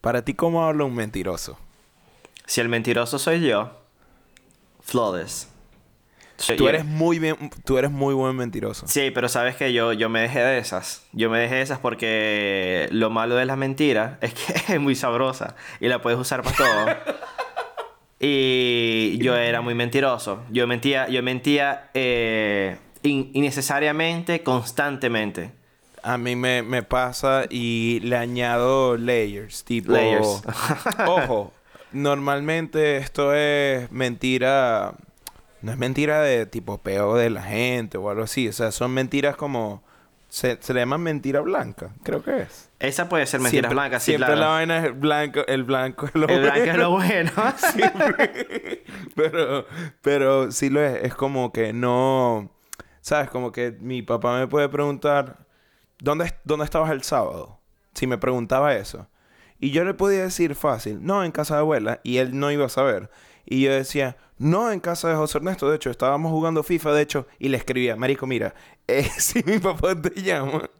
Para ti, ¿cómo habla un mentiroso? Si el mentiroso soy yo, flawless. Soy Tú yo. eres muy bien, tú eres muy buen mentiroso. Sí, pero sabes que yo, yo me dejé de esas. Yo me dejé de esas porque lo malo de las mentiras es que es muy sabrosa y la puedes usar para todo. y yo era muy mentiroso. Yo mentía, yo mentía eh, in- innecesariamente, constantemente. A mí me, me pasa y le añado layers, tipo... Layers. Ojo, normalmente esto es mentira... No es mentira de tipo peo de la gente o algo así. O sea, son mentiras como... Se, se le llama mentira blanca, creo que es. Esa puede ser mentiras Siempre- blancas, sí, Siempre claro. la vaina es blanco, el blanco es lo El blanco es bueno. lo bueno. pero, pero sí lo es. Es como que no... ¿Sabes? Como que mi papá me puede preguntar... ¿Dónde, ¿Dónde estabas el sábado? Si me preguntaba eso. Y yo le podía decir fácil, no, en casa de abuela. Y él no iba a saber. Y yo decía, no, en casa de José Ernesto. De hecho, estábamos jugando FIFA, de hecho. Y le escribía, Marico, mira, eh, si mi papá te llama,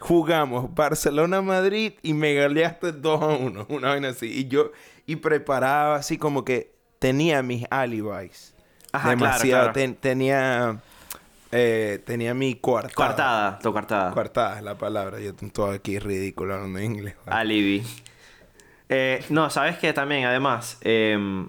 jugamos Barcelona-Madrid y me galeaste 2 a 1. Una vaina así. Y yo, y preparaba así como que tenía mis alibis. Ajá, claro, Demasiado. claro. ten- tenía, eh, tenía mi coartada. Coartada, tu coartada. Coartada es la palabra. Yo estoy todo aquí ridículo hablando inglés. Alibi. Eh, no, sabes que también, además, em,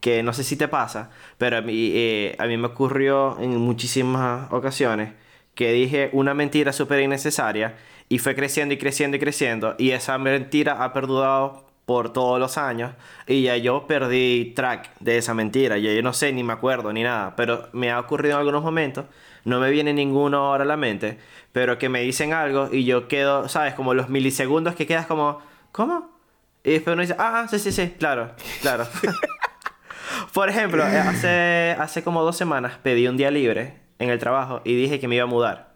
que no sé si te pasa, pero a mí, eh, a mí me ocurrió en muchísimas ocasiones que dije una mentira súper innecesaria y fue creciendo y creciendo y creciendo y esa mentira ha perdurado por todos los años y ya yo perdí track de esa mentira, ya yo no sé ni me acuerdo ni nada, pero me ha ocurrido en algunos momentos, no me viene ninguno ahora a la mente, pero que me dicen algo y yo quedo, ¿sabes? Como los milisegundos que quedas como, ¿cómo? Y después uno dice, ah, sí, sí, sí, claro, claro. Por ejemplo, eh, hace, hace como dos semanas pedí un día libre en el trabajo y dije que me iba a mudar.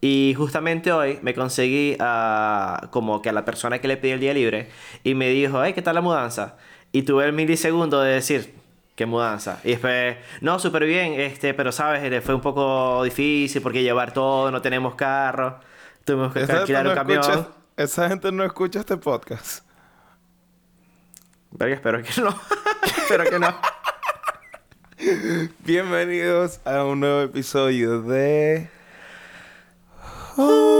Y justamente hoy me conseguí a, como que a la persona que le pedí el día libre y me dijo, hey, ¿qué tal la mudanza? Y tuve el milisegundo de decir, ¿qué mudanza? Y después, no, súper bien, este, pero sabes, eh, fue un poco difícil porque llevar todo, no tenemos carro, tuvimos que alquilar no un camión. esa gente no escucha este podcast. Verga, espero que no. espero que no. Bienvenidos a un nuevo episodio de... Bienvenidos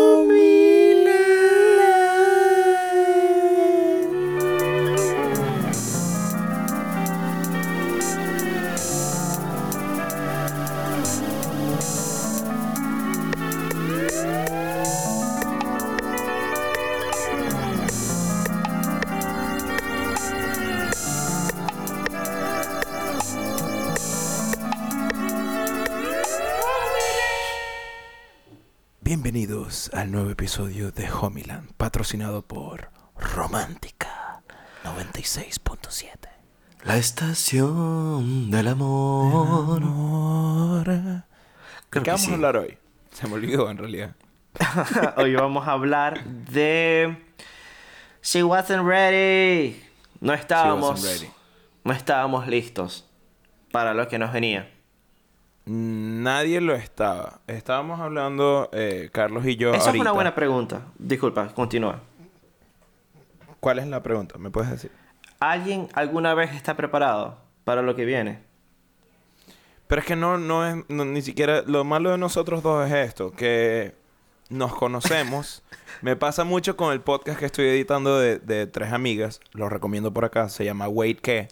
al nuevo episodio de Homeland, patrocinado por Romántica 96.7. La estación del amor. Amor. ¿De qué que vamos sí. a hablar hoy? Se me olvidó en realidad. Hoy vamos a hablar de. She wasn't ready. No estábamos. ready. No estábamos listos para lo que nos venía. Nadie lo estaba. Estábamos hablando, eh, Carlos y yo. Esa es una buena pregunta. Disculpa, continúa. ¿Cuál es la pregunta? ¿Me puedes decir? ¿Alguien alguna vez está preparado para lo que viene? Pero es que no, no es no- ni siquiera. Lo malo de nosotros dos es esto: que nos conocemos. Me pasa mucho con el podcast que estoy editando de, de tres amigas. Lo recomiendo por acá. Se llama Wait Que.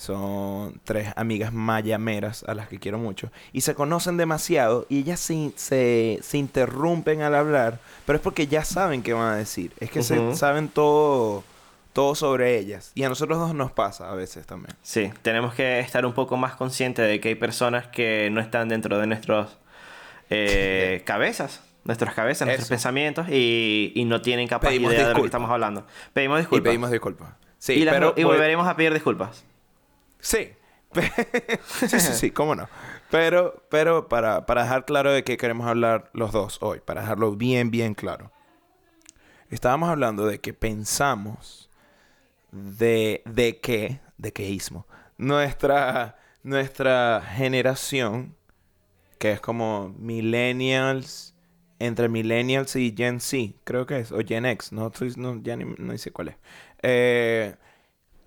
Son tres amigas mayameras a las que quiero mucho. Y se conocen demasiado y ellas se, se, se interrumpen al hablar. Pero es porque ya saben qué van a decir. Es que se saben todo, todo sobre ellas. Y a nosotros dos nos pasa a veces también. Sí, tenemos que estar un poco más conscientes de que hay personas que no están dentro de nuestros eh, cabezas, nuestras cabezas, nuestros pensamientos y, y no tienen capaz Pedimos idea de lo que estamos hablando. Pedimos Y disculpas. pedimos disculpas. Sí, y, pero y voy- volveremos a pedir disculpas. Sí. sí, sí, sí, cómo no. Pero, pero para, para dejar claro de qué queremos hablar los dos hoy, para dejarlo bien, bien claro. Estábamos hablando de que pensamos de, de que, de queísmo, nuestra, nuestra generación, que es como millennials entre millennials y Gen Z, creo que es, o Gen X, no, no ya ni, no sé cuál es. Eh,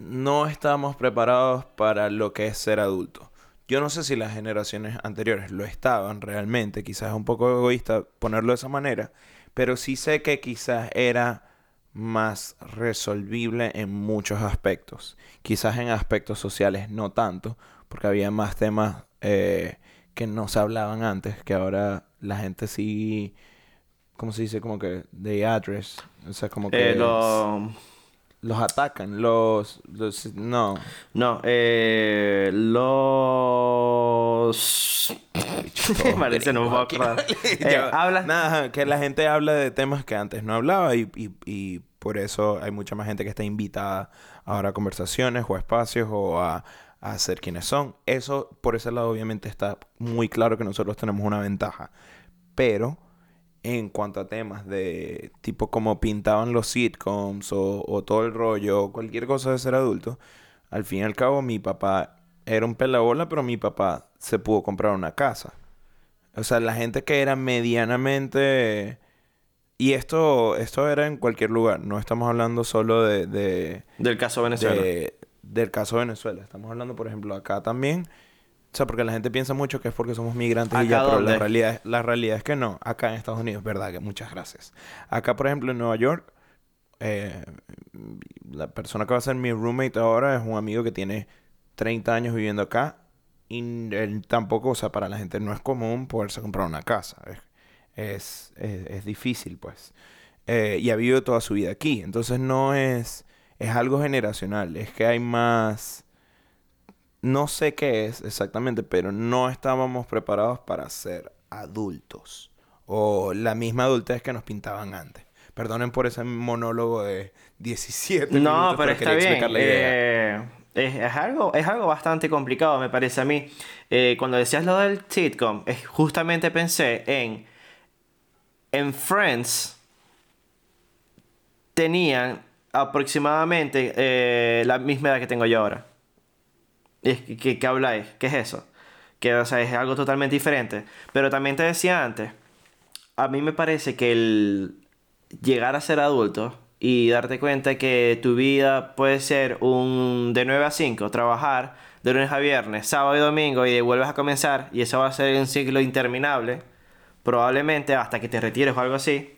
no estamos preparados para lo que es ser adulto. Yo no sé si las generaciones anteriores lo estaban realmente, quizás es un poco egoísta ponerlo de esa manera, pero sí sé que quizás era más resolvible en muchos aspectos. Quizás en aspectos sociales no tanto, porque había más temas eh, que no se hablaban antes, que ahora la gente sí, ¿cómo se dice? Como que de address, o sea, como que Eh, lo... los atacan, los, los no, No, eh, los... Parece, no me puedo acordar. Eh, Ya, habla... Nada, que la gente habla de temas que antes no hablaba y, y, y por eso hay mucha más gente que está invitada ahora a conversaciones o a espacios o a, a ser quienes son. Eso, por ese lado, obviamente está muy claro que nosotros tenemos una ventaja. Pero en cuanto a temas de tipo como pintaban los sitcoms o, o todo el rollo, o cualquier cosa de ser adulto, al fin y al cabo mi papá era un pelabola, pero mi papá se pudo comprar una casa. O sea, la gente que era medianamente... Y esto, esto era en cualquier lugar. No estamos hablando solo de, de, Del caso Venezuela. de- del caso Venezuela. Estamos hablando, por ejemplo, acá también. O sea, porque la gente piensa mucho que es porque somos migrantes y ¿Acá ya, pero dónde? la realidad, la realidad es que no. Acá en Estados Unidos, verdad, que muchas gracias. Acá, por ejemplo, en Nueva York, eh, la persona que va a ser mi roommate ahora es un amigo que tiene 30 años viviendo acá. Y él tampoco, o sea, para la gente no es común poderse comprar una casa. Es, es, es- es difícil, pues. Eh, y ha vivido toda su vida aquí. Entonces no es... Es algo generacional. Es que hay más... No sé qué es exactamente, pero no estábamos preparados para ser adultos. O la misma adultez que nos pintaban antes. Perdonen por ese monólogo de 17 No, minutos, pero está quería bien. explicar la idea. Eh, es, es algo, es algo bastante complicado, me parece a mí. Eh, cuando decías lo del sitcom, es, justamente pensé en. En Friends. Tenían aproximadamente eh, la misma edad que tengo yo ahora. Es que, que, ¿Qué habláis? ¿Qué es eso? Que, o sea, es algo totalmente diferente. Pero también te decía antes. A mí me parece que el llegar a ser adulto y darte cuenta que tu vida puede ser un de 9 a 5, trabajar de lunes a viernes, sábado y domingo y vuelves a comenzar y eso va a ser un ciclo interminable, probablemente hasta que te retires o algo así.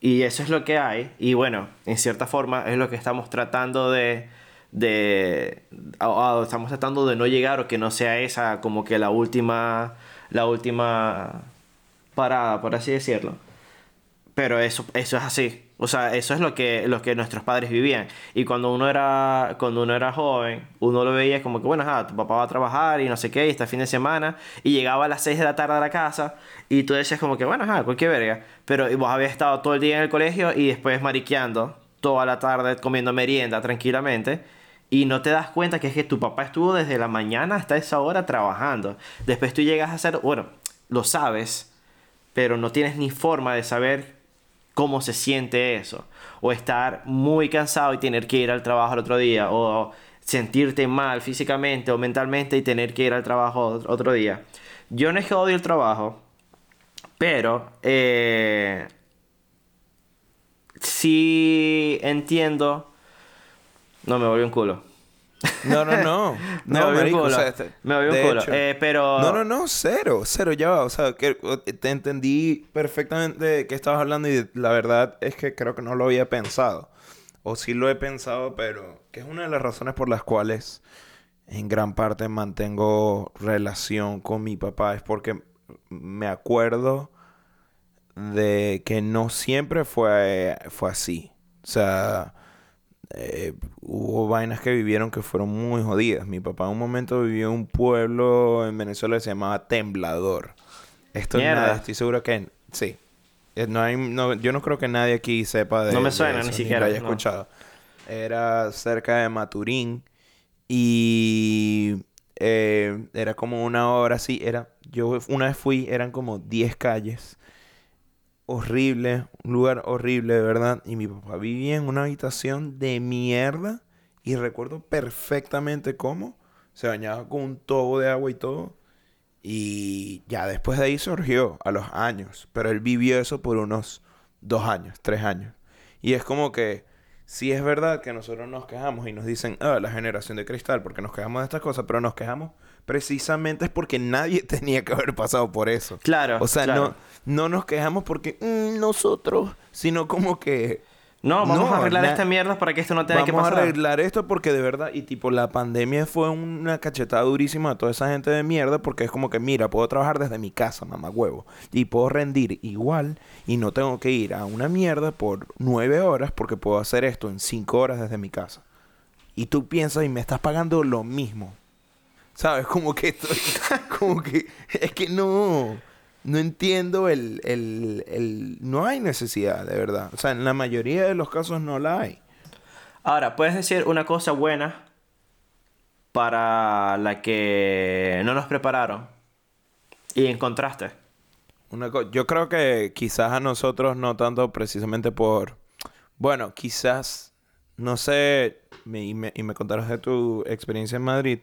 Y eso es lo que hay y bueno, en cierta forma es lo que estamos tratando de de o- o estamos tratando de no llegar o que no sea esa como que la última la última parada, por así decirlo. Pero eso, eso es así. O sea, eso es lo que, lo que nuestros padres vivían. Y cuando uno era, cuando uno era joven, uno lo veía como que, bueno, ajá, tu papá va a trabajar y no sé qué, y está fin de semana, y llegaba a las 6 de la tarde a la casa, y tú decías como que, bueno, ajá, cualquier verga. Pero vos habías estado todo el día en el colegio y después mariqueando toda la tarde comiendo merienda tranquilamente. Y no te das cuenta que es que tu papá estuvo desde la mañana hasta esa hora trabajando. Después tú llegas a hacer, bueno, lo sabes, pero no tienes ni forma de saber cómo se siente eso. O estar muy cansado y tener que ir al trabajo al otro día. O sentirte mal físicamente o mentalmente y tener que ir al trabajo ot- otro día. Yo no es que odio el trabajo, pero eh, sí entiendo. No me volvió un culo. No, no, no. Me no, volvió un marico, o culo. sea, este- Me volvió un culo. Eh, pero. No, no, no, cero, cero, ya va. O sea, que te entendí perfectamente de qué estabas hablando y la verdad es que creo que no lo había pensado. O sí lo he pensado, pero que es una de las razones por las cuales en gran parte mantengo relación con mi papá es porque me acuerdo de que no siempre fue, fue así. O sea, eh, hubo vainas que vivieron que fueron muy jodidas. Mi papá en un momento vivió en un pueblo en Venezuela que se llamaba Temblador. Esto Mierda. nada, estoy seguro que sí. Eh, No hay, no, yo no creo que nadie aquí sepa de No me suena eso, ni siquiera, lo haya no. escuchado. Era cerca de Maturín y eh, era como una hora así. Era, yo una vez fui, eran como 10 calles horrible, un lugar horrible de verdad. Y mi papá vivía en una habitación de mierda. Y recuerdo perfectamente cómo se bañaba con un tobo de agua y todo. Y ya después de ahí surgió, a los años. Pero él vivió eso por unos dos años, tres años. Y es como que, sí es verdad que nosotros nos quejamos y nos dicen, ah, la generación de cristal, porque nos quejamos de estas cosas, pero nos quejamos precisamente es porque nadie tenía que haber pasado por eso. Claro. O sea, claro. no, no nos quejamos porque "Mm, nosotros, sino como que No, vamos No, a arreglar esta mierda para que esto no tenga vamos que pasar. a arreglar esto porque de verdad, y tipo, la pandemia fue una cachetada durísima a toda esa gente de mierda porque es como que, mira, puedo trabajar desde mi casa, mamá huevo, y puedo rendir igual y no tengo que ir a una mierda por nueve horas porque puedo hacer esto en cinco horas desde mi casa. Y tú piensas y me estás pagando lo mismo. ¿Sabes? Como que estoy... como que... Es que no... No entiendo el, el, el... No hay necesidad, de verdad. O sea, en la mayoría de los casos no la hay. Ahora, puedes decir una cosa buena para la que no nos prepararon y encontraste. Una co- yo creo que quizás a nosotros no tanto precisamente por... Bueno, quizás... No sé... me- y, me, y me contarás de tu experiencia en Madrid.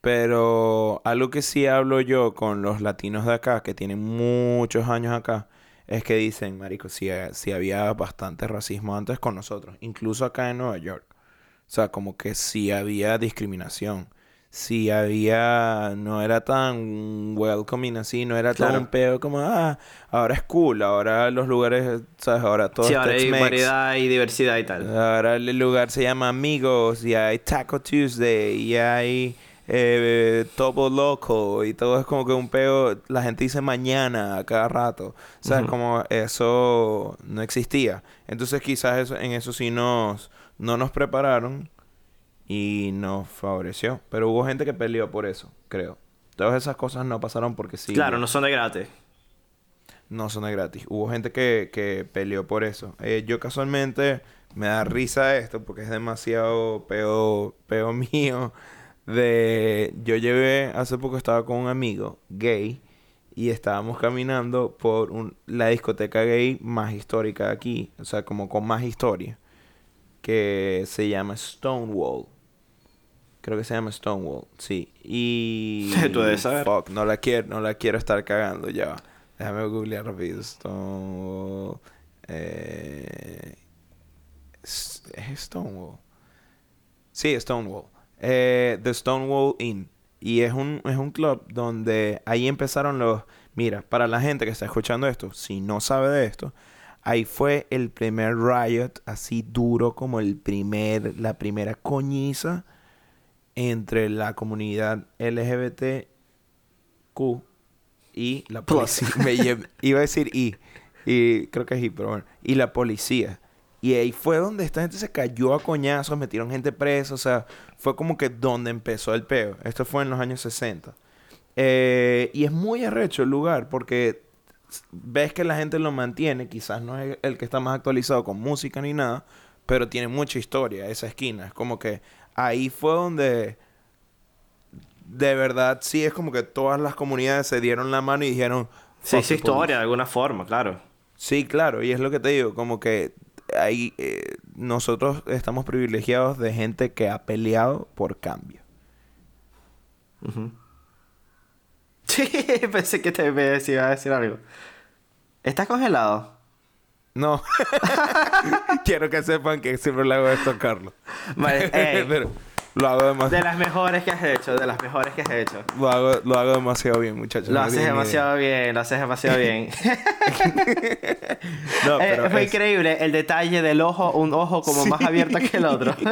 Pero algo que sí hablo yo con los latinos de acá, que tienen muchos años acá, es que dicen, marico, si había bastante racismo antes con nosotros, incluso acá en Nueva York. O sea, como que sí había discriminación. Sí había... No era tan welcoming así, no era tan Claro. un peo como, ah, ahora es cool, ahora los lugares, ¿sabes? Ahora todo Sí, ahora hay variedad y diversidad y tal. Ahora el lugar se llama Amigos y hay Taco Tuesday y hay eh, Topo Loco y todo es como que un peo, la gente dice mañana a cada rato. O sea, Ujú. como eso no existía. Entonces quizás eso, en eso sí nos, no nos prepararon y nos favoreció. Pero hubo gente que peleó por eso, creo. Todas esas cosas no pasaron porque sí. Claro, no son de gratis. No son de gratis. Hubo gente que, que peleó por eso. Eh, yo casualmente me da risa esto porque es demasiado peo, peo mío. De yo llevé, hace poco estaba con un amigo gay y estábamos caminando por un- la discoteca gay más histórica de aquí, o sea, como con más historia, que se llama Stonewall. Creo que se llama Stonewall, sí. Y Tú debes saber. Fuck, no la quiero, no la quiero estar cagando ya. Déjame googlear rápido. Stonewall. Eh, es Stonewall. Sí, Stonewall. Eh, The Stonewall Inn. Y es un, es un club donde ahí empezaron los... Mira, para la gente que está escuchando esto, si no sabe de esto, ahí fue el primer riot así duro como el primer, la primera coñiza entre la comunidad LGBTQ y la policía. Me iba a decir y, y creo que es y, pero bueno, y la policía. Y ahí fue donde esta gente se cayó a coñazos, metieron gente presa, o sea, fue como que donde empezó el peo. Esto fue en los años 60. Eh, y es muy arrecho el lugar porque ves que la gente lo mantiene, quizás no es el que está más actualizado con música ni nada, pero tiene mucha historia esa esquina. Es como que ahí fue donde de verdad sí es como que todas las comunidades se dieron la mano y dijeron... Se "Fuck hizo the historia police". de alguna forma, claro. Sí, claro, y es lo que te digo, como que ahí eh, nosotros estamos privilegiados de gente que ha peleado por cambio. Sí, pensé que te iba a decir algo. ¿Estás congelado? No, quiero que sepan que siempre le hago esto a Carlos. Vale, ey, Pero lo hago, de demasiado las mejores que has hecho, de las mejores que has hecho. lo, hago, lo hago demasiado bien, muchachos. Lo no haces demasiado bien, lo haces demasiado bien. Eh, fue es- increíble el detalle del ojo, un ojo como más abierto que el otro.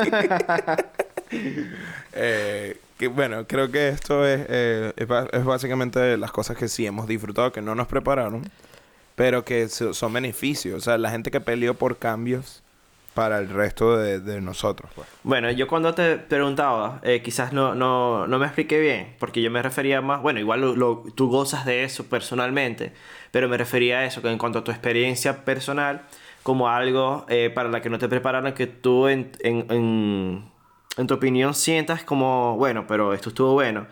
Eh, que bueno, creo que esto es, eh, es, es básicamente las cosas que sí hemos disfrutado, que no nos prepararon, pero que so- son beneficios. O sea, la gente que peleó por cambios para el resto de, nosotros. Pues. Bueno, yo cuando te preguntaba, eh, quizás no, no, no me expliqué bien, porque yo me refería más, bueno, igual tú gozas de eso personalmente, pero me refería a eso, que en cuanto a tu experiencia personal, como algo eh, para la que no te prepararon, que tú en, en, en, en tu opinión sientas como, bueno, pero esto estuvo bueno.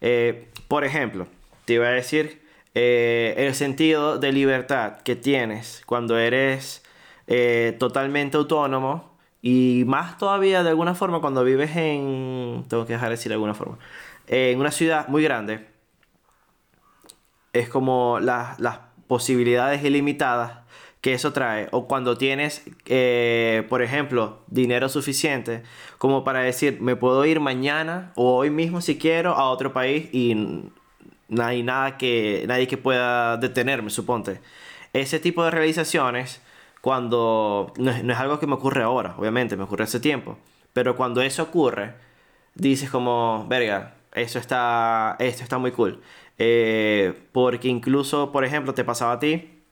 Eh, por ejemplo, te iba a decir el sentido de libertad que tienes cuando eres eh, totalmente autónomo y más todavía de alguna forma cuando vives en, tengo que dejar de decir de alguna forma, en una ciudad muy grande es como las, las posibilidades ilimitadas que eso trae. O cuando tienes, eh, por ejemplo, dinero suficiente como para decir, me puedo ir mañana o hoy mismo si quiero a otro país y no hay nada que, nadie que pueda detenerme, suponte. Ese tipo de realizaciones, cuando no es, no es algo que me ocurre ahora, obviamente, me ocurre hace tiempo, pero cuando eso ocurre, dices como, verga, eso está, esto está muy cool. Eh, porque incluso, por ejemplo, te pasaba a ti,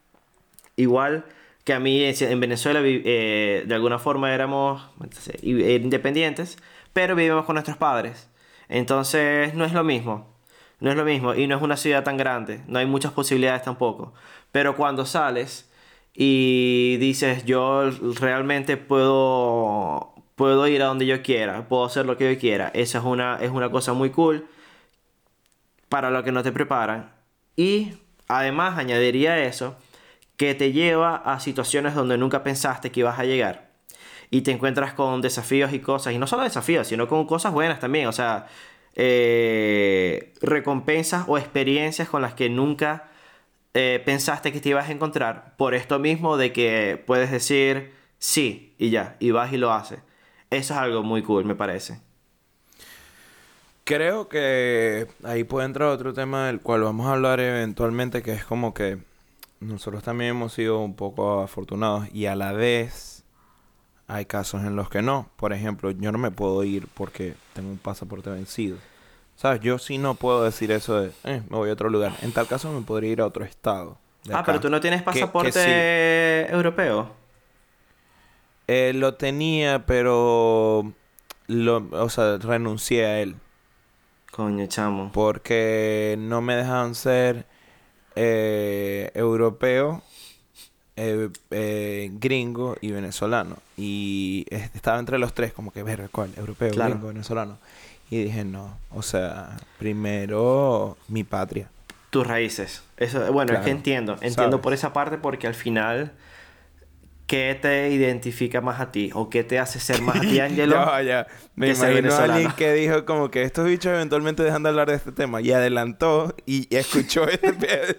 igual que a mí en Venezuela, eh, de alguna forma éramos eh, independientes, pero vivíamos con nuestros padres. Entonces, no es lo mismo. No es lo mismo. Y no es una ciudad tan grande. No hay muchas posibilidades tampoco. Pero cuando sales y dices, yo realmente puedo, puedo ir a donde yo quiera, puedo hacer lo que yo quiera, esa es una, es una cosa muy cool para lo que no te preparan. Y además añadiría eso, que te lleva a situaciones donde nunca pensaste que ibas a llegar. Y te encuentras con desafíos y cosas, y no solo desafíos, sino con cosas buenas también. O sea, eh, recompensas o experiencias con las que nunca eh, pensaste que te ibas a encontrar. Por esto mismo de que puedes decir sí y ya, y vas y lo haces. Eso es algo muy cool, me parece. Creo que ahí puede entrar otro tema del cual vamos a hablar eventualmente, que es como que nosotros también hemos sido un poco afortunados y a la vez hay casos en los que no. Por ejemplo, yo no me puedo ir porque tengo un pasaporte vencido. ¿Sabes? Yo sí no puedo decir eso de, eh, me voy a otro lugar. En tal caso me podría ir a otro estado. Ah, pero tú no tienes pasaporte europeo. Eh, lo tenía, pero lo, o sea, renuncié a él. Coño, chamo. Porque no me dejaban ser eh, europeo, eh, eh, gringo y venezolano. Y estaba entre los tres, como que ver cuál, europeo, gringo, venezolano. Y dije, no, o sea, primero mi patria. Tus raíces. Eso, bueno, es que entiendo, entiendo por esa parte porque al final ¿Qué te identifica más a ti? ¿O qué te hace ser más a ti, Angelo? ya, ya. Me imagino a alguien que dijo como que estos bichos eventualmente dejan de hablar de este tema. Y adelantó y escuchó este,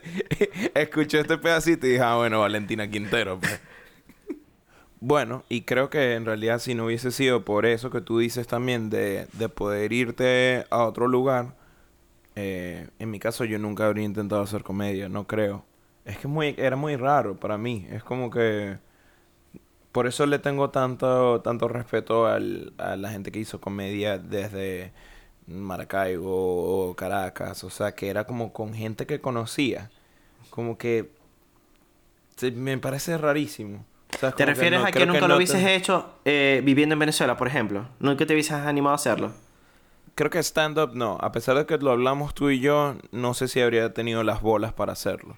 escuchó este pedacito y dijo, ah, bueno, Valentina Quintero, pues. Bueno, y creo que en realidad si no hubiese sido por eso que tú dices también de, de poder irte a otro lugar, eh, en mi caso yo nunca habría intentado hacer comedia, no creo. Es que muy, era muy raro para mí. Es como que por eso le tengo tanto, tanto respeto al, a la gente que hizo comedia desde Maracaibo o Caracas. O sea, que era como con gente que conocía. Como que me parece rarísimo. ¿Te refieres a que nunca lo hubieses hecho eh, viviendo en Venezuela, por ejemplo? ¿Nunca te hubieses animado a hacerlo? Creo que stand-up no. A pesar de que lo hablamos tú y yo, no sé si habría tenido las bolas para hacerlo.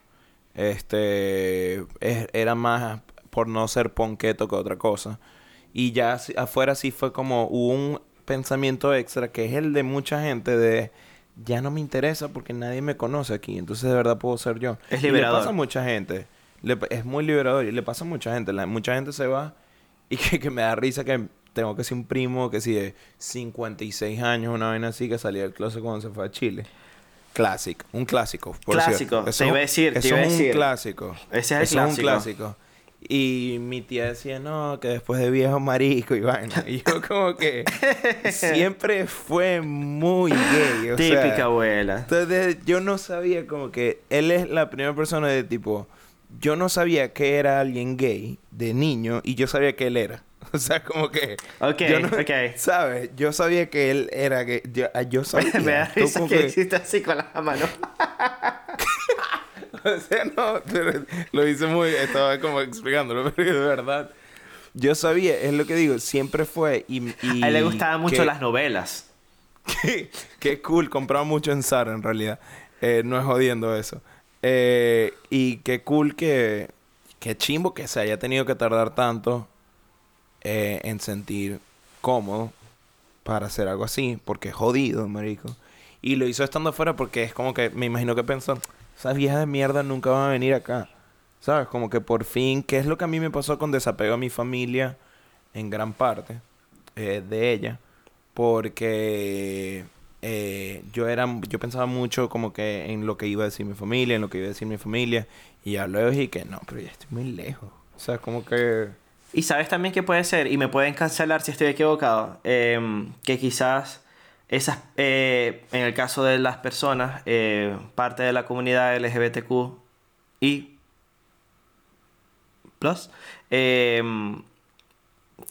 Este... era más por no ser ponqueto que otra cosa. Y ya afuera sí fue como un pensamiento extra que es el de mucha gente de ya no me interesa porque nadie me conoce aquí, entonces de verdad puedo ser yo. Es liberador. le pasa a mucha gente. Es muy liberador y le pasa a mucha gente. mucha gente se va y que, que, me da risa que tengo que ser un primo que si de 56 años, una vez así, que salía del closet cuando se fue a Chile. Clásico, un clásico. Por clásico, te iba a decir, eso es un clásico. Ese es el clásico. Es un clásico. Y mi tía decía, no, que después de viejo marico y vaina. Y yo como que siempre fue muy gay. Típica abuela. Entonces yo no sabía como que él es la primera persona de tipo, yo no sabía que era alguien gay de niño y yo sabía que él era. O sea, como que... Ok, yo ok. ¿Sabes? Yo sabía que él era gay. Yo, yo sabía. Me da risa que, que hiciste así con la mano. o sea, no, lo hice muy, estaba como explicándolo, pero de verdad. Yo sabía, es lo que digo, siempre fue y... a él le gustaban mucho las novelas. Qué, cool, compraba mucho en Zara en realidad. Eh, no es jodiendo eso. Eh, y qué cool que... Qué chimbo que se haya tenido que tardar tanto eh, en sentir cómodo para hacer algo así. Porque es jodido, marico. Y lo hizo estando afuera porque es como que me imagino que pensó esas viejas de mierda nunca van a venir acá. ¿Sabes? Como que por fin, ¿qué es lo que a mí me pasó con desapego a mi familia en gran parte eh, de ella? Porque eh, yo era, yo pensaba mucho como que en lo que iba a decir mi familia, en lo que iba a decir mi familia, y ya luego dije que no, pero ya estoy muy lejos. O sea, como que... Y sabes también que puede ser, y me pueden cancelar si estoy equivocado, em, que quizás esas, eh, en el caso de las personas, eh, parte de la comunidad LGBTQ y plus, em,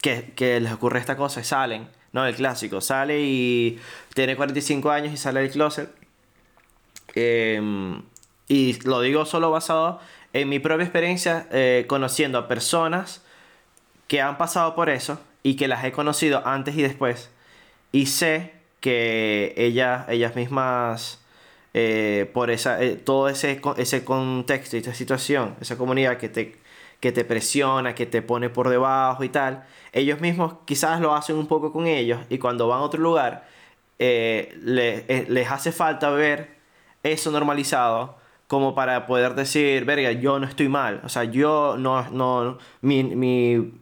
que, que les ocurre esta cosa y salen no, el clásico. Sale y tiene 45 años y sale del closet. Em, y lo digo solo basado en mi propia experiencia eh, conociendo a personas que han pasado por eso y que las he conocido antes y después. Y sé que ellas, ellas mismas, eh, por esa, eh, todo ese, ese contexto y esa situación, esa comunidad que te, que te presiona, que te pone por debajo y tal, ellos mismos quizás lo hacen un poco con ellos y cuando van a otro lugar eh, eh, les hace falta ver eso normalizado como para poder decir, verga, yo no estoy mal. O sea, yo no, no, mi, mi,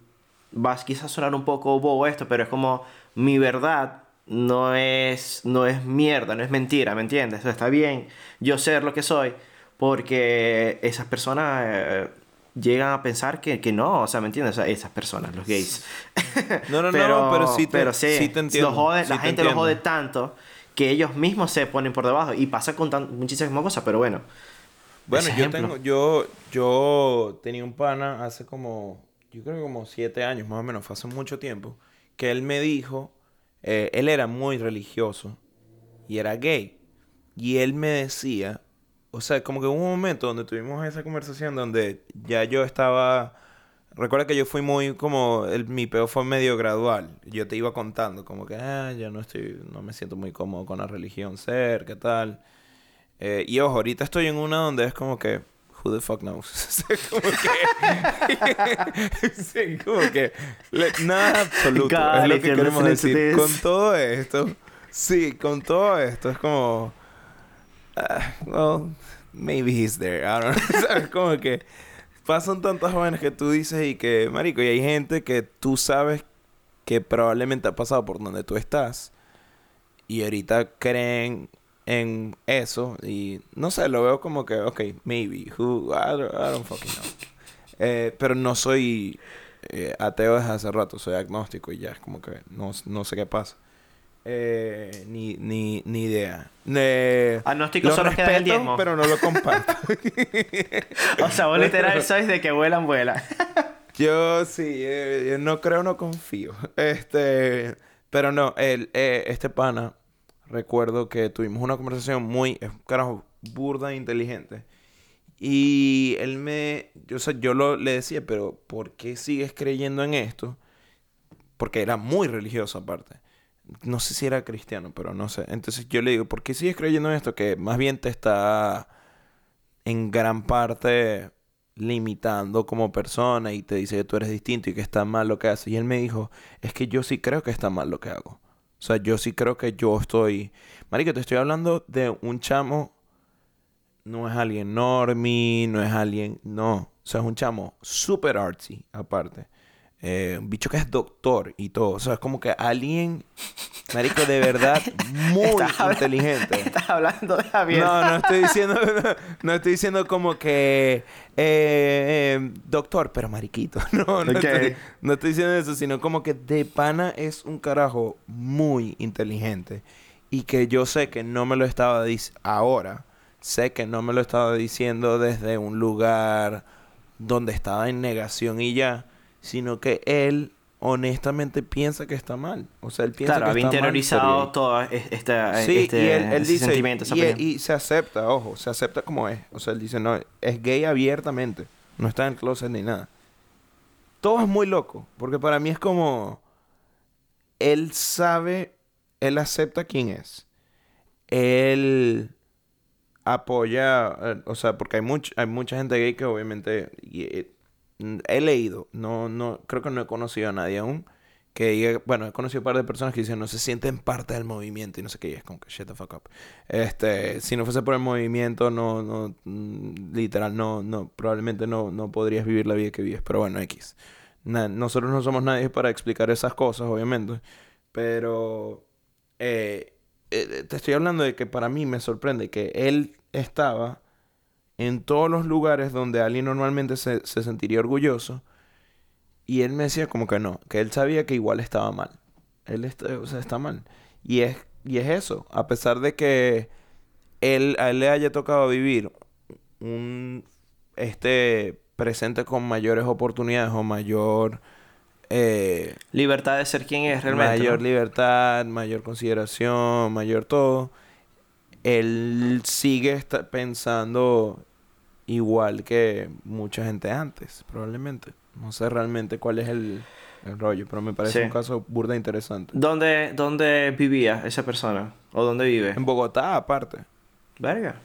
vas quizás sonar un poco bobo esto, pero es como mi verdad no es, no es mierda, no es mentira, ¿me entiendes? está bien yo ser lo que soy porque esas personas... Eh, llegan a pensar que, que no, o sea, ¿me entiendes? O sea, esas personas, los gays. No, no, no, pero sí te, sí, te entiendo. la gente lo jode tanto que ellos mismos se ponen por debajo y pasa con muchísimas cosas, pero bueno. Bueno, yo tengo, yo, yo tenía un pana hace como, yo creo que como siete años más o menos, fue hace mucho tiempo, que él me dijo, eh, él era muy religioso y era gay. Y él me decía, o sea, como que hubo un momento donde tuvimos esa conversación donde ya yo estaba... Recuerda que yo fui muy como... El, mi peo fue medio gradual. Yo te iba contando como que, ah, yo no estoy... No me siento muy cómodo con la religión ser, qué tal. Eh, y ojo, ahorita estoy en una donde es como que... Who the fuck knows? como que... sí, como que... nada absoluto. es lo que queremos decir. Con todo esto... Sí, con todo esto es como... Ah, well, maybe he's there. I don't know. ¿Sabes? Como que pasan tantas jóvenes que tú dices y que, marico, y hay gente que tú sabes que probablemente ha pasado por donde tú estás y ahorita creen en eso y no sé, lo veo como que, ok, maybe, who, I don't, fucking know. Eh, pero no soy eh, ateo desde hace rato, soy agnóstico y ya es como que no, no sé qué pasa. Eh, ni, ni, ni idea. Eh, Agnósticos son los que el diezmo. pero no lo comparto. o sea, vos literal sois de que vuelan, vuelan. yo sí, eh, no creo, no confío. Este, pero no, el, eh, este pana, recuerdo que tuvimos una conversación muy, carajo, burda e inteligente. Y él me, yo, o yo lo, le decía, pero ¿por qué sigues creyendo en esto? Porque era muy religioso aparte no sé si era cristiano, pero no sé. Entonces yo le digo, ¿por qué sigues creyendo en esto? Que más bien te está en gran parte limitando como persona y te dice que tú eres distinto y que está mal lo que haces. Y él me dijo, es que yo sí creo que está mal lo que hago. O sea, yo sí creo que yo estoy... Marico, te estoy hablando de un chamo... No es alguien normie, no es alguien... No. O sea, es un chamo super artsy, aparte. Eh, un bicho que es doctor y todo. O sea, es como que alguien, marico, de verdad muy inteligente. estás hablando de Javier. No, no estoy diciendo, no, estoy diciendo como que eh, doctor, pero mariquito. No, no, estoy, no estoy diciendo eso, sino como que de pana es un carajo muy inteligente. Y que yo sé que no me lo estaba diciendo ahora. Sé que no me lo estaba diciendo desde un lugar donde estaba en negación y ya sino que él honestamente piensa que está mal. O sea, él piensa que está interiorizado todo este, sí, este, y él, dice, sentimiento. Y, se acepta, ojo, se acepta como es. O sea, él dice, no, es gay abiertamente. No está en el closet ni nada. Todo es muy loco, porque para mí es como... Él sabe, él acepta quién es. Él apoya, eh, o sea, porque hay, much, hay mucha gente gay que obviamente... Eh, he leído, no, no, creo que no he conocido a nadie aún que diga, bueno, he conocido un par de personas que dicen no se sienten parte del movimiento y no sé qué, y es como que shut the fuck up. Este, si no fuese por el movimiento, no, no, mm, literal, no, no, probablemente no, no podrías vivir la vida que vives, pero bueno, X. nosotros no somos nadie para explicar esas cosas, obviamente, pero eh, eh, te estoy hablando de que para mí me sorprende que él estaba en todos los lugares donde alguien normalmente se, se sentiría orgulloso. Y él me decía como que no, que él sabía que igual estaba mal. Él está, o sea, está mal. Y es, y es eso, a pesar de que él, a él le haya tocado vivir un este presente con mayores oportunidades o mayor eh, Libertad de ser quien es realmente. mayor ¿no? libertad, mayor consideración, mayor todo, él sigue pensando igual que mucha gente antes, probablemente. No sé realmente cuál es el, el rollo, pero me parece Sí. un caso burda interesante. ¿Dónde, ¿Dónde vivía esa persona? ¿O dónde vive? En Bogotá, aparte. Verga.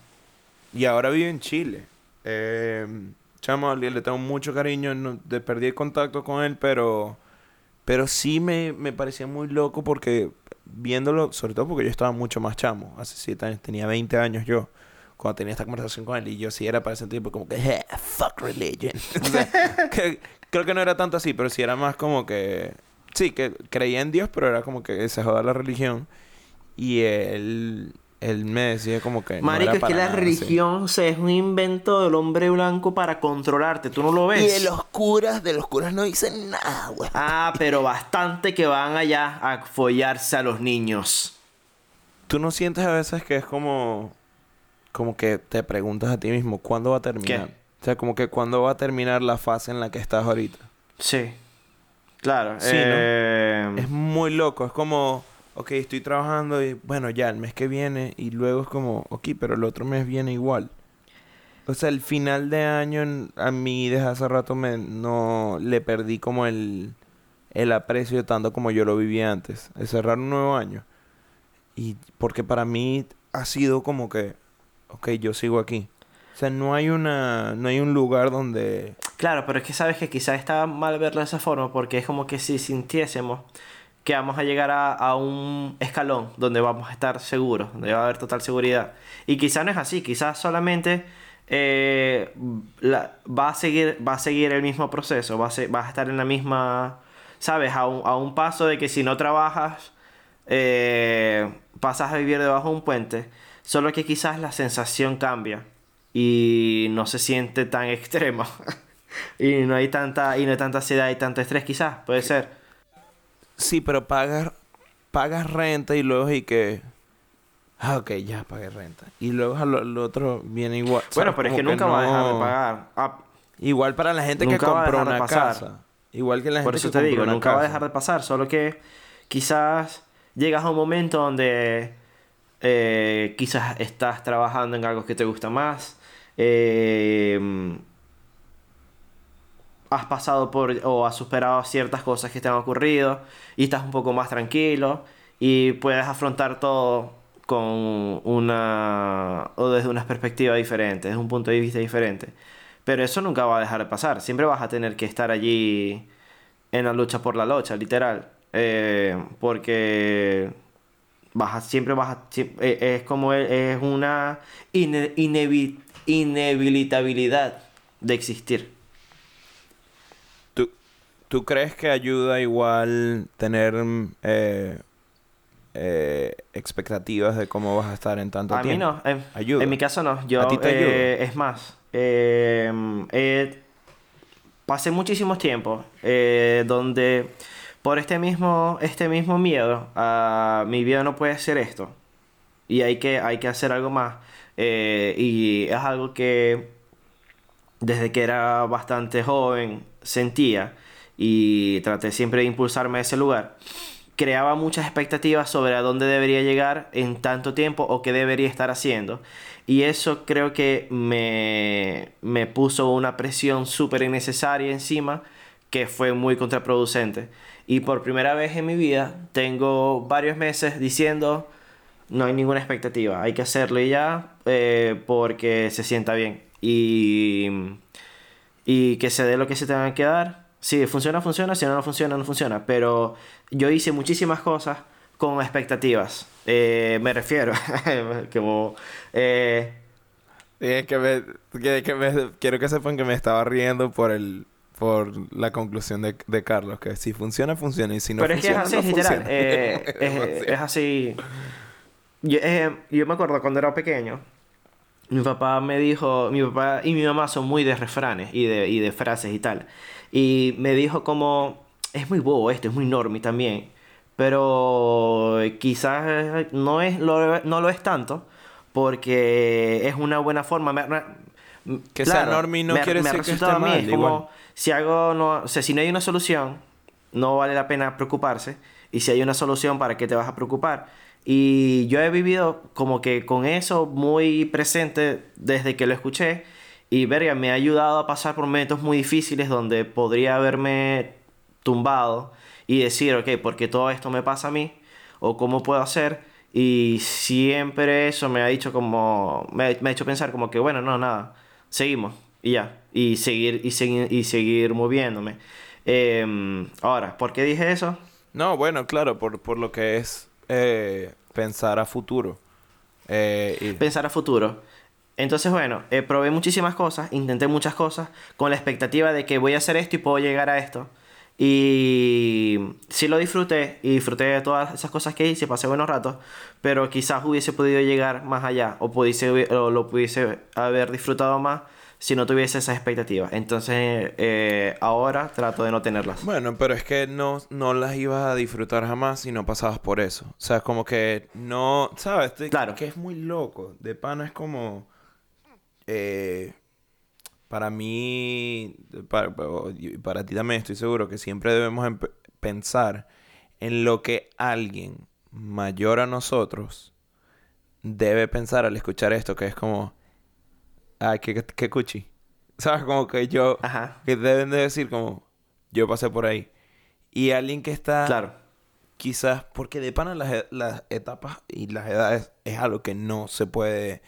Y ahora vive en Chile. Eh, chamo, le tengo mucho cariño. No, de- perdí el contacto con él, pero... Pero sí me, me parecía muy loco porque viéndolo, sobre todo porque yo estaba mucho más chamo. Hace siete años, tenía 20 años yo. Cuando tenía esta conversación con él. Y yo sí era para ese tiempo como que... "Eh, fuck religion. O sea, que- creo que no era tanto así, pero sí era más como que... Sí, que creía en Dios, pero era como que se joda la religión. Y él... Él me decía como que... no Marico, era es que para la nada religión o sea, es un invento del hombre blanco para controlarte. ¿Tú no lo ves? Y de los curas, de los curas no dicen nada, güey. Ah, pero bastante que van allá a follarse a los niños. ¿Tú no sientes a veces que es como... Como que te preguntas a ti mismo, ¿cuándo va a terminar? ¿Qué? O sea, como que ¿cuándo va a terminar la fase en la que estás ahorita? Sí. Claro. Sí, ¿no? eh, Es muy loco, es como... Ok, estoy trabajando y bueno, ya el mes que viene y luego es como, ok, pero el otro mes viene igual. O sea, el final de año a mí desde hace rato me no le perdí como el, el aprecio tanto como yo lo vivía antes. El cerrar un nuevo año. Y porque para mí ha sido como que, ok, yo sigo aquí. O sea, no hay una, no hay un lugar donde... Claro, pero es que sabes que quizás está mal verlo de esa forma porque es como que si sintiésemos que vamos a llegar a, a un escalón donde vamos a estar seguros, donde va a haber total seguridad. Y quizás no es así, quizás solamente eh, la- va, a seguir, va a seguir el mismo proceso, va a, se- va a estar en la misma, ¿sabes? A un, a un paso de que si no trabajas, eh, pasas a vivir debajo de un puente, solo que quizás la sensación cambia y no se siente tan extremo. y no hay tanta y no hay tanta ansiedad y tanto estrés quizás, puede ser. Sí, pero pagas, pagas renta y luego y que... Ah, ok, ya pagué renta. Y luego a lo, lo otro viene igual. Bueno, ¿sabes? pero es que nunca va a dejar de pagar. Ah, Igual para la gente que compró una casa. Igual que la gente por eso que te digo, nunca va a dejar de pasar, solo que quizás llegas a un momento donde eh, quizás estás trabajando en algo que te gusta más. eh, has pasado por o has superado ciertas cosas que te han ocurrido y estás un poco más tranquilo y puedes afrontar todo con una o desde una perspectiva diferente, desde un punto de vista diferente. Pero eso nunca va a dejar de pasar, siempre vas a tener que estar allí en la lucha por la lucha, literal, Eh, porque vas siempre vas a, eh, es como es- es una ine- inevi- inevitabilidad de existir. ¿Tú, ¿Tú crees que ayuda igual tener mm, eh, eh, expectativas de cómo vas a estar en tanto A mí tiempo? no, en, Ayuda. en mi caso no. Yo, ¿A ti te eh, es más, eh, pasé muchísimos tiempos donde por este mismo, este mismo miedo a mi vida no puede ser esto y hay que, hay que hacer algo más. Y es algo que desde que era bastante joven sentía y traté siempre de impulsarme a ese lugar. Creaba muchas expectativas sobre a dónde debería llegar en tanto tiempo o qué debería estar haciendo. Y eso creo que me, me puso una presión súper innecesaria encima que fue muy contraproducente. Y por primera vez en mi vida tengo varios meses diciendo no hay ninguna expectativa, hay que hacerlo ya eh, porque se sienta bien. Y, y que se dé lo que se tenga que dar. Si funciona, funciona, si no, no funciona, no funciona. Pero yo hice muchísimas cosas con expectativas. Eh, me refiero, como... eh, Es que me, que- que me- quiero que sepan que me estaba riendo por el por la conclusión de, de Carlos, que si funciona, funciona, y si no pero es que es funciona, así, no literal. funciona. eh, es, así. yo, yo me acuerdo cuando era pequeño, mi papá me dijo, mi papá y mi mamá son muy de refranes y de, y de frases y tal. Y me dijo como, es muy bobo esto, es muy normie también, pero quizás no, es, lo, no lo es tanto porque es una buena forma. que sea normie no quiere decir que esté mal, como, si algo no, o sea, si no hay una solución, no vale la pena preocuparse. Y si hay una solución, ¿para qué te vas a preocupar? Y yo he vivido como que con eso muy presente desde que lo escuché. Y verga, me ha ayudado a pasar por momentos muy difíciles donde podría haberme tumbado y decir, ok, ¿por qué todo esto me pasa a mí? ¿O cómo puedo hacer? Y siempre eso me ha dicho como, me, ha hecho pensar como que, bueno, no, nada, seguimos y ya. Y seguir, y seguir, y seguir moviéndome. Em, ahora, ¿por qué dije eso? No, bueno, claro, por, por lo que es eh, pensar a futuro. Eh, pensar a futuro. Entonces, bueno, eh, probé muchísimas cosas, intenté muchas cosas con la expectativa de que voy a hacer esto y puedo llegar a esto. Y sí lo disfruté y disfruté de todas esas cosas que hice, pasé buenos ratos, pero quizás hubiese podido llegar más allá o, pudiese, o lo pudiese haber disfrutado más si no tuviese esas expectativas. Entonces, eh, ahora trato de no tenerlas. Bueno, pero es que no, no las ibas a disfrutar jamás si no pasabas por eso. O sea, como que no, ¿sabes? claro. Que es muy loco. De pana es como... Eh, para mí, para, para ti también estoy seguro que siempre debemos pensar en lo que alguien mayor a nosotros debe pensar al escuchar esto, que es como ay, qué, qué cuchi. ¿Sabes? Como que yo, Ajá. que deben de decir como, yo pasé por ahí. Y alguien que está, claro. quizás, porque de pana las, e, las etapas y las edades es algo que no se puede...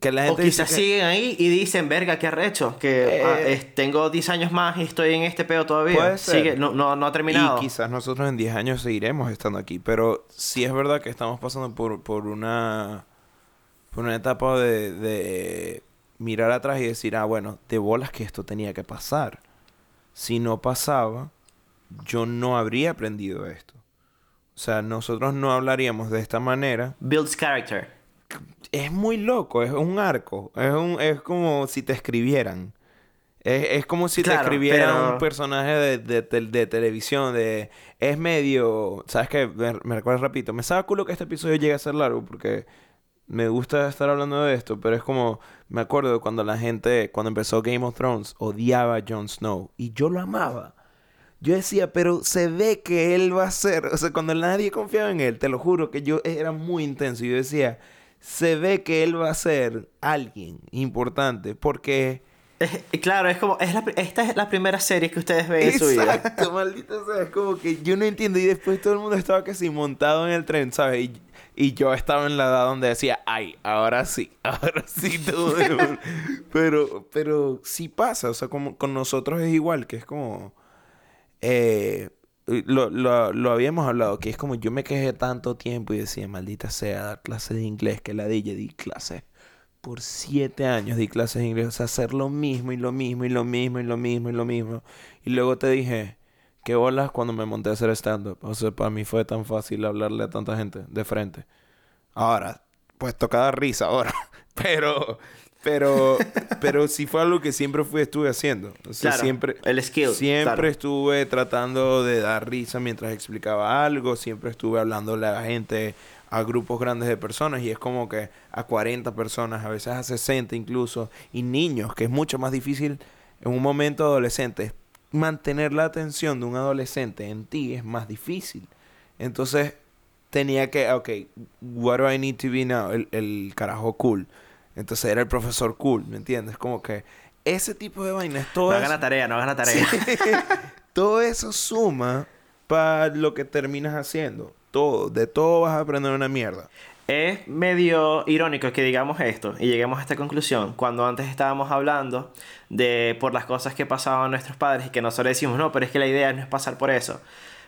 Que la gente o quizás siguen ahí y dicen, verga, qué arrecho, que ah, eh, tengo 10 años más y estoy en este pedo todavía. Puede Sigue, no, no, no, ha terminado. Y quizás nosotros en 10 años seguiremos estando aquí, pero sí es verdad que estamos pasando por, por una por una etapa de mirar atrás y decir, ah, bueno, de bolas que esto tenía que pasar. Si no pasaba, yo no habría aprendido esto. O sea, nosotros no hablaríamos de esta manera. Builds character. Es muy loco, es un arco. Es, un, es como si te escribieran. Es, como si te escribieran un personaje de, de, televisión. de Es medio... ¿Sabes qué? Me, me recuerda, repito. Me sabe culo que este episodio llegue a ser largo porque me gusta estar hablando de esto, pero es como, me acuerdo cuando la gente, cuando empezó Game of Thrones, odiaba a Jon Snow y yo lo amaba. Yo decía, pero se ve que él va a ser, o sea, cuando nadie confiaba en él, te lo juro que yo era muy intenso y yo decía, se ve que él va a ser alguien importante porque... Claro, es como, es la, esta es la primera serie que ustedes ven en su vida. Exacto, maldito sea, es como que yo no entiendo y después todo el mundo estaba casi montado en el tren, ¿sabes? Y y yo estaba en la edad donde decía, ay, ahora sí, ahora sí todo. pero, pero sí pasa, o sea, como con nosotros es igual, que es como... Eh, lo, lo, lo, habíamos hablado, que es como yo me quejé tanto tiempo y decía, maldita sea, dar clases de inglés, que la DJ di clases. Por siete años di clases de inglés, o sea, hacer lo mismo y lo mismo y lo mismo y lo mismo y lo mismo. Y luego te dije, qué bolas cuando me monté a hacer stand-up. O sea, para mí fue tan fácil hablarle a tanta gente de frente. Ahora, pues toca dar risa ahora. Pero, pero, pero sí fue algo que siempre fui, estuve haciendo. O sea, siempre, el skill. Siempre estuve tratando de dar risa mientras explicaba algo. Siempre estuve hablándole a la gente, a grupos grandes de personas. Y es como que a 40 personas, a veces a 60 incluso. Y niños, que es mucho más difícil en un momento adolescente mantener la atención de un adolescente en ti es más difícil. Entonces tenía que, ok, what do I need to be now? El, el carajo cool. Entonces era el profesor cool, ¿me entiendes? Como que ese tipo de vainas, todo No hagan la tarea, no hagan la tarea. todo eso suma para lo que terminas haciendo. Todo, de todo vas a aprender una mierda. Es medio irónico que digamos esto y lleguemos a esta conclusión cuando antes estábamos hablando de por las cosas que pasaban nuestros padres y que nosotros decimos, no, pero es que la idea no es pasar por eso.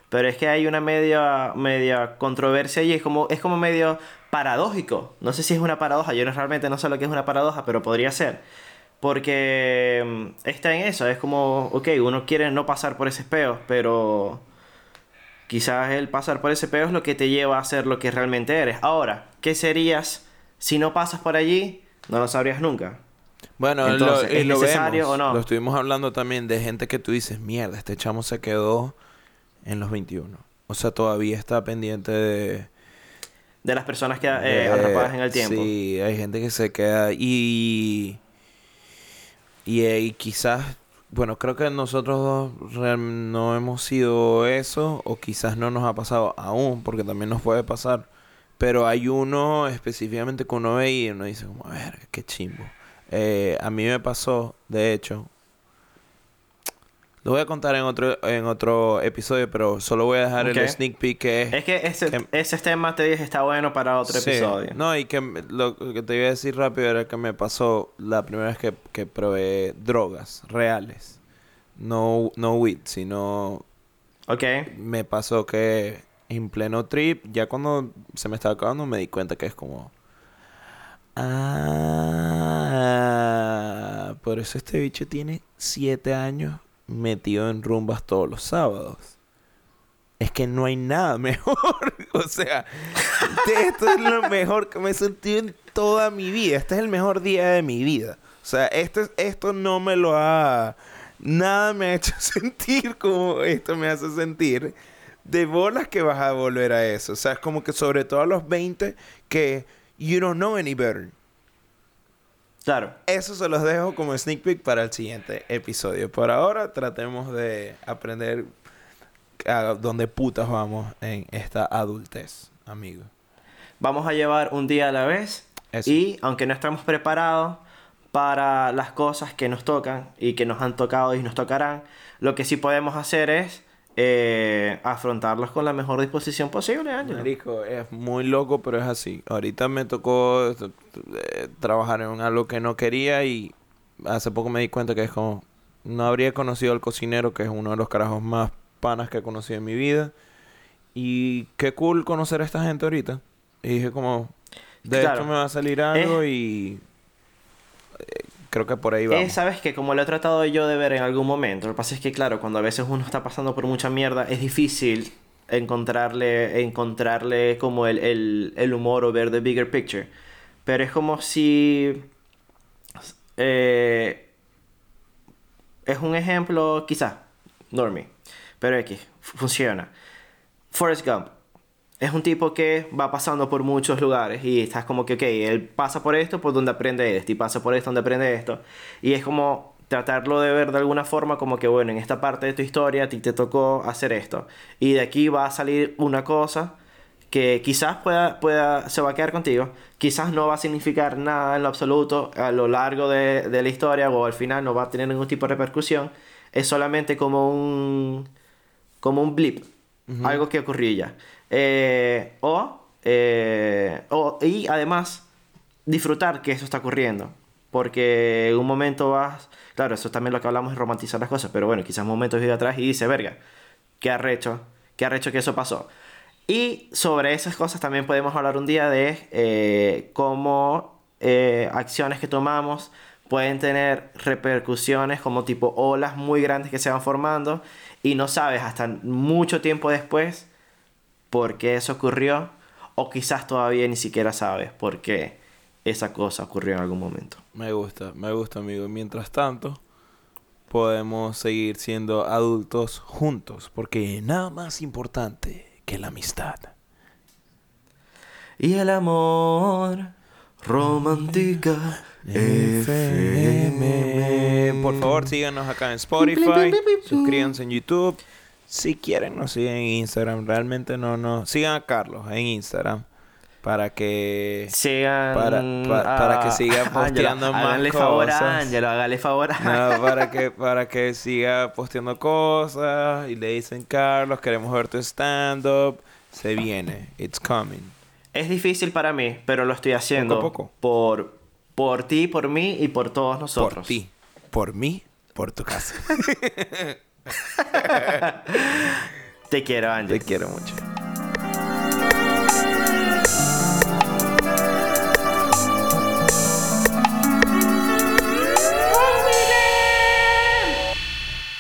Pero es que hay una media, media controversia y es como, es como medio paradójico. No sé si es una paradoja, yo no, realmente no sé lo que es una paradoja, pero podría ser. Porque mm, está en eso, es como, ok, uno quiere no pasar por ese peo, pero Quizás el pasar por ese peo es lo que te lleva a ser lo que realmente eres. Ahora, ¿qué serías si no pasas por allí? No lo sabrías nunca. Bueno, Entonces, lo, ¿es lo necesario vemos. o no? Lo estuvimos hablando también de gente que tú dices, mierda, este chamo se quedó en los 21. O sea, todavía está pendiente de... De las personas que eh, atrapadas en el tiempo. Sí, hay gente que se queda y... Y, y quizás... Bueno, creo que nosotros dos no hemos sido eso o quizás no nos ha pasado aún, porque también nos puede pasar. Pero hay uno específicamente que uno ve y uno dice como, a ver, qué chimbo. Eh, a mí me pasó, de hecho, lo voy a contar en otro, en otro episodio, pero solo voy a dejar el sneak peek que es... Es que ese, que- ese tema te dije está bueno para otro Sí. episodio. No, y que lo que te iba a decir rápido era que me pasó la primera vez que, que probé drogas reales. No, no weed, sino Ok. me pasó que en pleno trip, ya cuando se me estaba acabando, me di cuenta que es como. Ah, por eso este bicho tiene siete años metido en rumbas todos los sábados. Es que no hay nada mejor. o sea, esto es lo mejor que me he sentido en toda mi vida. Este es el mejor día de mi vida. O sea, esto, es- esto no me lo ha... Nada me ha hecho sentir como esto me hace sentir. De bolas que vas a volver a eso. O sea, es como que sobre todo a los 20 que you don't know any better. Claro. Eso se los dejo como sneak peek para el siguiente episodio. Por ahora tratemos de aprender a dónde putas vamos en esta adultez, amigo. Vamos a llevar un día a la vez. Eso. Y aunque no estamos preparados para las cosas que nos tocan y que nos han tocado y nos tocarán, lo que sí podemos hacer es eh, afrontarlos con la mejor disposición posible, Ángelo. Marico, es muy loco, pero es así. Ahorita me tocó eh, trabajar en algo que no quería y hace poco me di cuenta que es como... No habría conocido al cocinero, que es uno de los carajos más panas que he conocido en mi vida. Y qué cool conocer a esta gente ahorita. Y dije como... De Claro. esto me va a salir algo y... eh, creo que por ahí vamos. Eh, Sabes que como lo he tratado yo de ver en algún momento, lo que pasa es que claro, cuando a veces uno está pasando por mucha mierda, es difícil encontrarle, encontrarle como el, el, el humor o ver the bigger picture. Pero es como si... eh, es un ejemplo, quizá, normie, pero X, funciona. Forrest Gump. Es un tipo que va pasando por muchos lugares y estás como que, ok, él pasa por esto por donde aprende esto y pasa por esto donde aprende esto. Y es como tratarlo de ver de alguna forma como que, bueno, en esta parte de tu historia a ti te tocó hacer esto. Y de aquí va a salir una cosa que quizás pueda, pueda, se va a quedar contigo, quizás no va a significar nada en lo absoluto a lo largo de, de la historia o al final no va a tener ningún tipo de repercusión. Es solamente como un, como un blip, algo que ocurrió ya. Eh, o, eh, o, y además, disfrutar que eso está ocurriendo. Porque en un momento vas. Claro, eso también lo que hablamos es romantizar las cosas. Pero bueno, quizás un momento vive atrás y dice, verga, qué arrecho, qué arrecho que eso pasó. Y sobre esas cosas también podemos hablar un día de eh, cómo acciones que tomamos pueden tener repercusiones como tipo olas muy grandes que se van formando y no sabes hasta mucho tiempo después por qué eso ocurrió o quizás todavía ni siquiera sabes por qué esa cosa ocurrió en algún momento. Me gusta, me gusta, amigo. Mientras tanto, podemos seguir siendo adultos juntos, porque nada más importante que la amistad. Y el amor romántica FM. Por favor, síganos acá en Spotify, suscríbanse en YouTube. Si quieren, nos siguen en Instagram. Realmente no, no. Sigan a Carlos en Instagram para que Sigan Para- pa- para que siga posteando más háganle favor cosas. a Ángelo, hágale favor a No, para que, para que siga posteando cosas y le dicen, Carlos, queremos ver tu stand-up. Se viene. It's coming. Es difícil para mí, pero lo estoy haciendo Poco a poco. por por ti, por mí y por todos nosotros. Por ti. Por mí. Por tu casa. Te quiero, Ángel. Te quiero mucho.